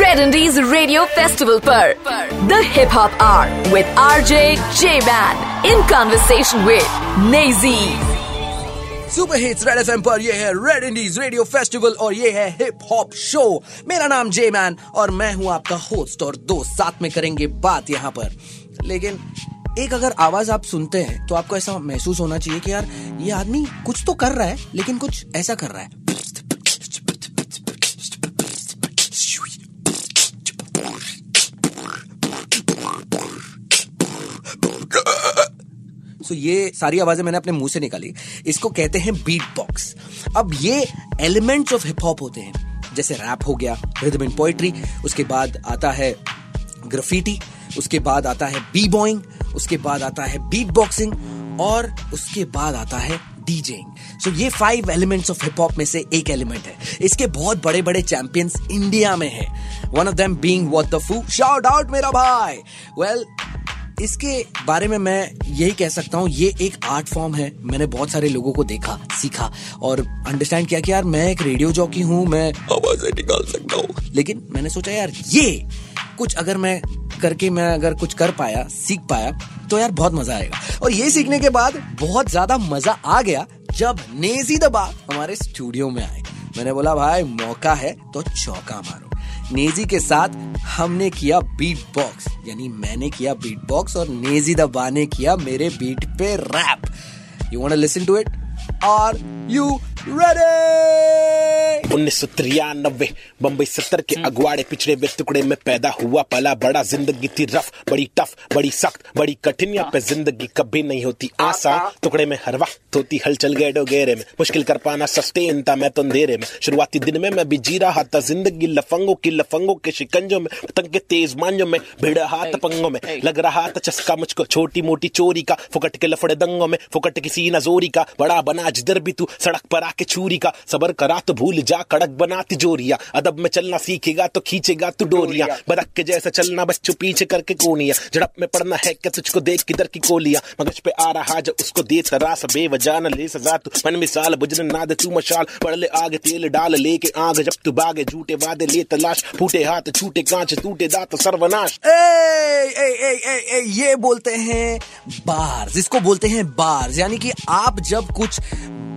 Red indies radio festival पर the hip hop hour with RJ J man in conversation with Naezy super hits red FM पर ये है red indies radio festival और ये है hip hop show मेरा नाम जे मैन और मैं हूँ आपका होस्ट और दोस्त। साथ में करेंगे बात यहाँ पर। लेकिन एक अगर आवाज़ आप सुनते हैं तो आपको ऐसा महसूस होना चाहिए कि यार, ये आदमी कुछ तो कर रहा है, लेकिन कुछ ऐसा कर रहा है। सो ये सारी आवाज़ें मैंने अपने मुँह से निकाली। इसको कहते हैं बीट बॉक्स अब ये एलिमेंट्स ऑफ़ हिप हॉप होते हैं। जैसे रैप हो गया रिदम इन पोएट्री उसके बाद आता है ग्रफिटी उसके बाद आता है बी बॉइंग उसके बाद आता है बीट बॉक्सिंग और उसके बाद आता है डीजेइंग सो so, ये five elements of hip hop में से एक एलिमेंट है. इसके बहुत बड़े बड़े चैंपियंस इंडिया में हैं. One of them being what the फू शाउट आउट मेरा भाई. वेल well, इसके बारे में मैं यही कह सकता हूँ ये एक आर्ट फॉर्म है. मैंने बहुत सारे लोगों को देखा सीखा और अंडरस्टैंड किया कि यार मैं एक रेडियो जॉकी हूँ मैं आवाज़ें निकाल सकता हूँ। लेकिन मैंने सोचा यार ये कुछ अगर मैं करके मैं अगर कुछ कर पाया, सीख पाया तो यार बहुत मज़ा आएगा। और ये सीखने के बाद बहुत ज़्यादा मज़ा आ गया जब नेजी दबा हमारे स्टूडियो में आए। मैंने बोला, भाई, मौका है तो चौका मारो। नेजी के साथ हमने किया बीट बॉक्स यानी मैंने किया बीट बॉक्स और नेजी दबा ने किया मेरे बीट पे rap you want listen to it और यू रेडी उन्नीस सौ तिरानबे बम्बई सत्तर के अगवाड़े पिछड़े हुए टुकड़े में पैदा हुआ पला बड़ा ज़िंदगी थी रफ बड़ी टफ बड़ी सख्त बड़ी कठिन पे ज़िंदगी कभी नहीं होती। आसान टुकड़े में हर वक्त होती हलचल गेडो गेरे में। मुश्किल कर पाना सस्टेन था मैं तो अंधेरे में। शुरुआती दिन में मैं भी जी रहा था ज़िंदगी लफंगों की लफंगों के शिकंजों में पतंग के तेज मांजों में भिड़ हाथ पंगों में। लग रहा था चस्का मुझको छोटी मोटी चोरी का फुकट के लफड़े दंगों में फुकट किसी नजोरी का बड़ा बना जिधर भी तू सड़क पर आके छुरी का सबर करा तो भूल जा कड़क बना तिजोरिया अदब में चलना सीखेगा तो खींचेगा तू डोरिया। बदक के जैसा चलना बच्चों पीछे करके कोनिया। झड़प में पड़ना है क्या तुझको देख किधर की कोलिया? मगज पे आ रहा जब उसको दे तरास न ले सजा तू। मन मिसाल बुझन ना दे तू मशाल। पड़ ले आग तेल डाल लेके आग जब तू बागे। झूठे वादे ले तलाश फूटे हाथ छूटे कांच टूटे दांत सर्वनाश। ए, ए, ए, ए, ए, ये बोलते हैं बार्स। इसको बोलते हैं बार्स। यानी कि आप जब कुछ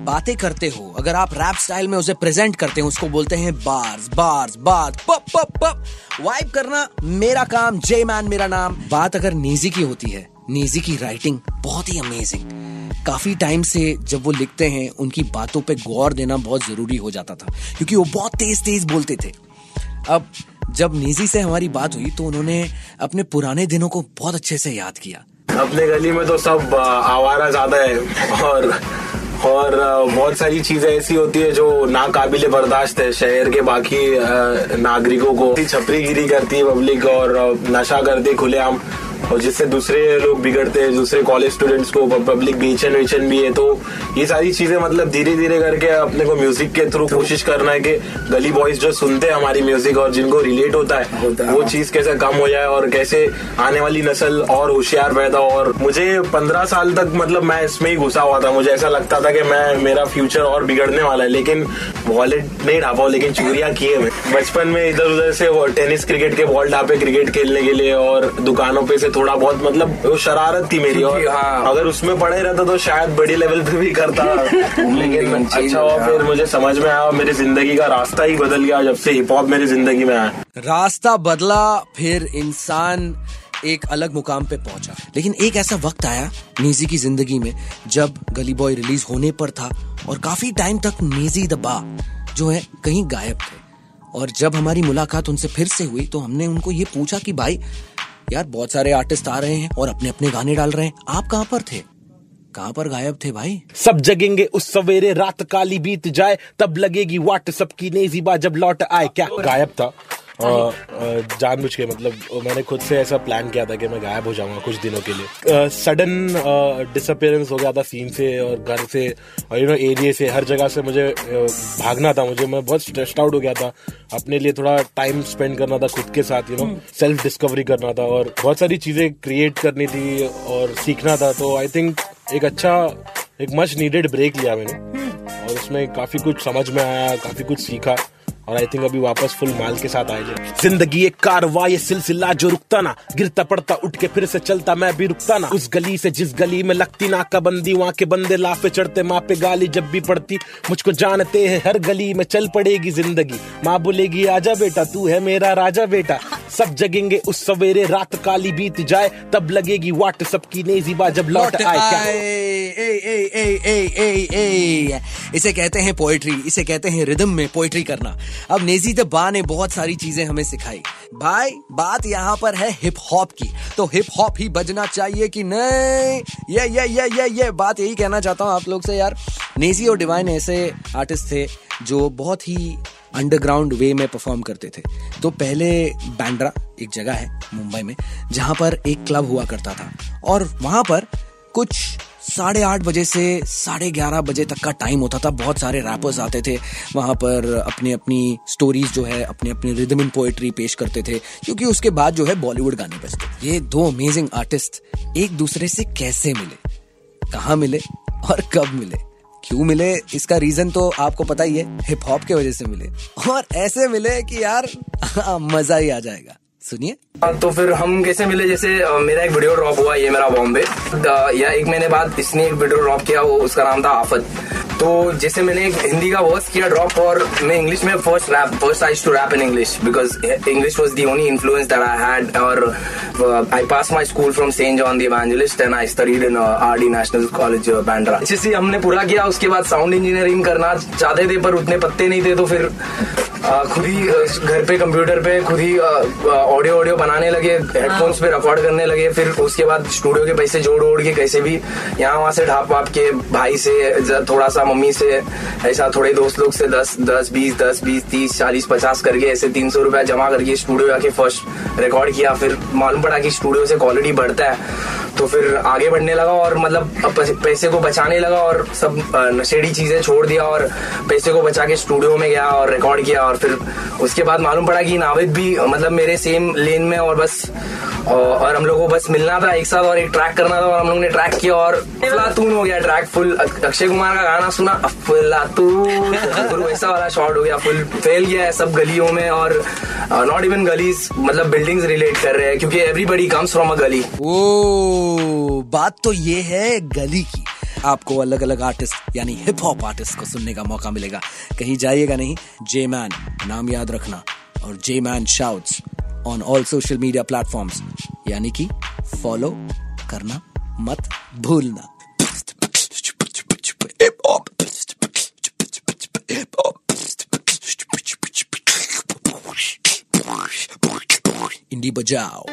बातें करते हो, अगर आप रैप स्टाइल में उसे प्रेजेंट करते हो, उसको बोलते हैं बार्स बार्स बात पप पप पप वाइब करना मेरा काम जे मैन मेरा नाम। बात अगर नीजी की होती है नीजी की राइटिंग बहुत ही अमेजिंग काफ़ी टाइम से जब वो लिखते हैं, उनकी बातों पे गौर देना बहुत ज़रूरी हो जाता था, क्योंकि वो बहुत तेज तेज बोलते थे। अब जब नीजी से हमारी बात हुई तो उन्होंने अपने पुराने दिनों को बहुत अच्छे से याद किया। अपने गली में तो सब आवारा ज़्यादा है, और और बहुत सारी चीज़ें ऐसी होती है जो नाकाबिले बर्दाश्त है। शहर के बाकी नागरिकों को छपरी गिरी करती है पब्लिक और नशा करती खुलेआम। और जिससे दूसरे लोग बिगड़ते हैं दूसरे कॉलेज स्टूडेंट्स को पब्लिक बेचन वेचन भी है तो ये सारी चीज़ें मतलब धीरे धीरे करके अपने को म्यूज़िक के थ्रू कोशिश करना है कि गली बॉयज़ जो सुनते हैं हमारी म्यूज़िक और जिनको रिलेट होता है होता वो चीज़ कैसे कम हो जाए और कैसे आने वाली नस्ल और होशियार पैदा और मुझे पंद्रह साल तक मतलब मैं इसमें ही घुसा हुआ था। मुझे ऐसा लगता था कि मैं मेरा फ्यूचर और बिगड़ने वाला है लेकिन वॉलेट नहीं ढापा लेकिन चोरियाँ किए मैं बचपन में इधर उधर से टेनिस क्रिकेट के बॉल ढापे क्रिकेट खेलने के लिए और दुकानों पे से थोड़ा बहुत मतलब वो शरारत थी मेरी और हाँ। अगर उसमें पढ़े रहता तो शायद बड़ी लेवल पे भी करता। लेकिन अच्छा हुआ फिर मुझे समझ में आया मेरी ज़िंदगी का रास्ता ही बदल गया जब से हिप हॉप मेरी ज़िंदगी में आया। रास्ता बदला फिर इंसान एक अलग मुकाम पे पहुँचा। लेकिन एक ऐसा वक्त आया नेजी की ज़िंदगी में जब गली बॉय रिलीज़ होने पर था और काफ़ी टाइम तक नेजी दबा जो है कहीं गायब थे। और जब हमारी मुलाकात उनसे फिर से हुई तो हमने उनको ये पूछा कि भाई यार बहुत सारे आर्टिस्ट आ रहे हैं और अपने अपने गाने डाल रहे हैं। आप कहाँ पर थे? कहाँ पर गायब थे भाई? सब जगेंगे उस सवेरे रात काली बीत जाए तब लगेगी वाट सबकी नेजीबा जब लौट आए। क्या? गायब था। जानबूझ के मतलब मैंने खुद से ऐसा प्लान किया था कि मैं गायब हो जाऊँगा कुछ दिनों के लिए। सडन डिसअपियरेंस हो गया था सीन से और घर से और यू नो एरिए से हर जगह से मुझे भागना था मुझे मैं बहुत स्ट्रेस्ड आउट हो गया था। अपने लिए थोड़ा टाइम स्पेंड करना था खुद के साथ यू नो सेल्फ डिस्कवरी करना था और बहुत सारी चीज़ें क्रिएट करनी थी और सीखना था। तो आई थिंक एक अच्छा एक मच नीडेड ब्रेक लिया मैंने। और उसमें काफ़ी कुछ समझ में आया काफ़ी कुछ सीखा। और आई थिंक अभी वापस फुल माल के साथ आए जाए ज़िंदगी एक कारवा ये सिलसिला जो रुकता ना गिरता पड़ता उठ के फिर से चलता मैं भी रुकता ना। उस गली से जिस गली में लगती नाका बंदी वहाँ के बंदे लाफे चढ़ते माँ पे गाली जब भी पड़ती। मुझको जानते हैं हर गली में चल पड़ेगी ज़िंदगी। माँ बोलेगी आजा बेटा तू है मेरा राजा बेटा। सब जगेंगे उस सवेरे रात काली बीत जाए तब लगेगी वाट सबकी नेजीबा जब लौट आए क्या? ए। इसे कहते हैं पोएट्री इसे कहते हैं रिदम में पोएट्री करना। अब नेजी द बा ने बहुत सारी चीज़ें हमें सिखाई। भाई, बात यहाँ पर है हिप हॉप की। तो हिप हॉप ही बजना चाहिए कि नहीं? ये ये ये ये ये बात यही कहना चाहता हूँ आप लोग से यार। नेजी और डिवाइन ऐसे आर्टिस्ट थे जो बहुत ही अंडरग्राउंड वे में परफॉर्म करते थे। तो पहले बैंड्रा एक जगह है मुंबई में, जहाँ पर एक क्लब हुआ करता था। और वहाँ पर कुछ साढ़े आठ बजे से साढ़े ग्यारह बजे तक का टाइम होता था। बहुत सारे रैपर्स आते थे। वहाँ पर अपनी अपनी स्टोरीज जो है, अपने अपनी रिदम इन पोएट्री पेश करते थे। क्योंकि उसके बाद जो है बॉलीवुड गाने बजते। ये दो अमेजिंग आर्टिस्ट एक दूसरे से कैसे मिले? कहाँ मिले और कब मिले? क्यों मिले? इसका रीजन तो आपको पता ही है। हिप हॉप के वजह से मिले। और ऐसे मिले कि यार मज़ा ही आ जाएगा। सुनिए। हाँ, तो फिर हम कैसे मिले? जैसे मेरा एक वीडियो ड्रॉप हुआ ये मेरा बॉम्बे। या एक महीने बाद इसने एक वीडियो ड्रॉप किया वो उसका नाम था आफत। तो जैसे मैंने एक हिंदी का वर्स किया ड्रॉप और मैं इंग्लिश में first rap first I to rap in English because English was the only influence that I had और I pass my school from Saint John the Evangelist and I studied in R D National College Bandra HSC हमने पूरा किया उसके बाद sound engineering करना चाहते थे पर उतने पत्ते नहीं थे तो फिर खुद ही घर पे, कंप्यूटर पे खुद ही ऑडियो ऑडियो बनाने लगे हेडफोन्स पे रिकॉर्ड करने लगे, फिर उसके बाद स्टूडियो के पैसे जोड़ ओड़ के कैसे भी यहाँ वहाँ से ढाप वाप के भाई से थोड़ा सा मम्मी से, ऐसा थोड़े दोस्त लोग से दस दस, बीस दस, बीस, तीस, चालीस, पचास करके ऐसे तीन सौ रुपया जमा करके स्टूडियो जाके फ़र्स्ट रिकॉर्ड किया, फिर मालूम पड़ा कि स्टूडियो से क्वालिटी बढ़ता है। तो फिर आगे बढ़ने लगा और मतलब पैसे- को बचाने लगा और सब नशेड़ी चीज़ें छोड़ दिया और पैसे को बचा के स्टूडियो में गया और रिकॉर्ड किया और फिर उसके बाद मालूम पड़ा कि नाविद भी मतलब मेरे सेम लेन में और बस और, हम लोग को बस मिलना था एक साथ और एक ट्रैक करना था और हम लोग ने ट्रैक किया और अफलातून हो गया ट्रैक फुल अक्षय कुमार का गाना सुना अफलातून। वैसा वाला शॉट हो गया फुल फैल गया है सब गलियों में और नॉट इवन गलीज मतलब बिल्डिंग्स रिलेट कर रहे हैं क्योंकि एवरीबडी कम्स फ्रॉम अ गली। बात तो ये है गली की। आपको अलग अलग आर्टिस्ट यानी हिप हॉप आर्टिस्ट को सुनने का मौका मिलेगा। कहीं जाइएगा नहीं जे मैन नाम याद रखना। और J man shouts on all social media platforms यानी कि फॉलो करना मत भूलना। इंडी बजाओ।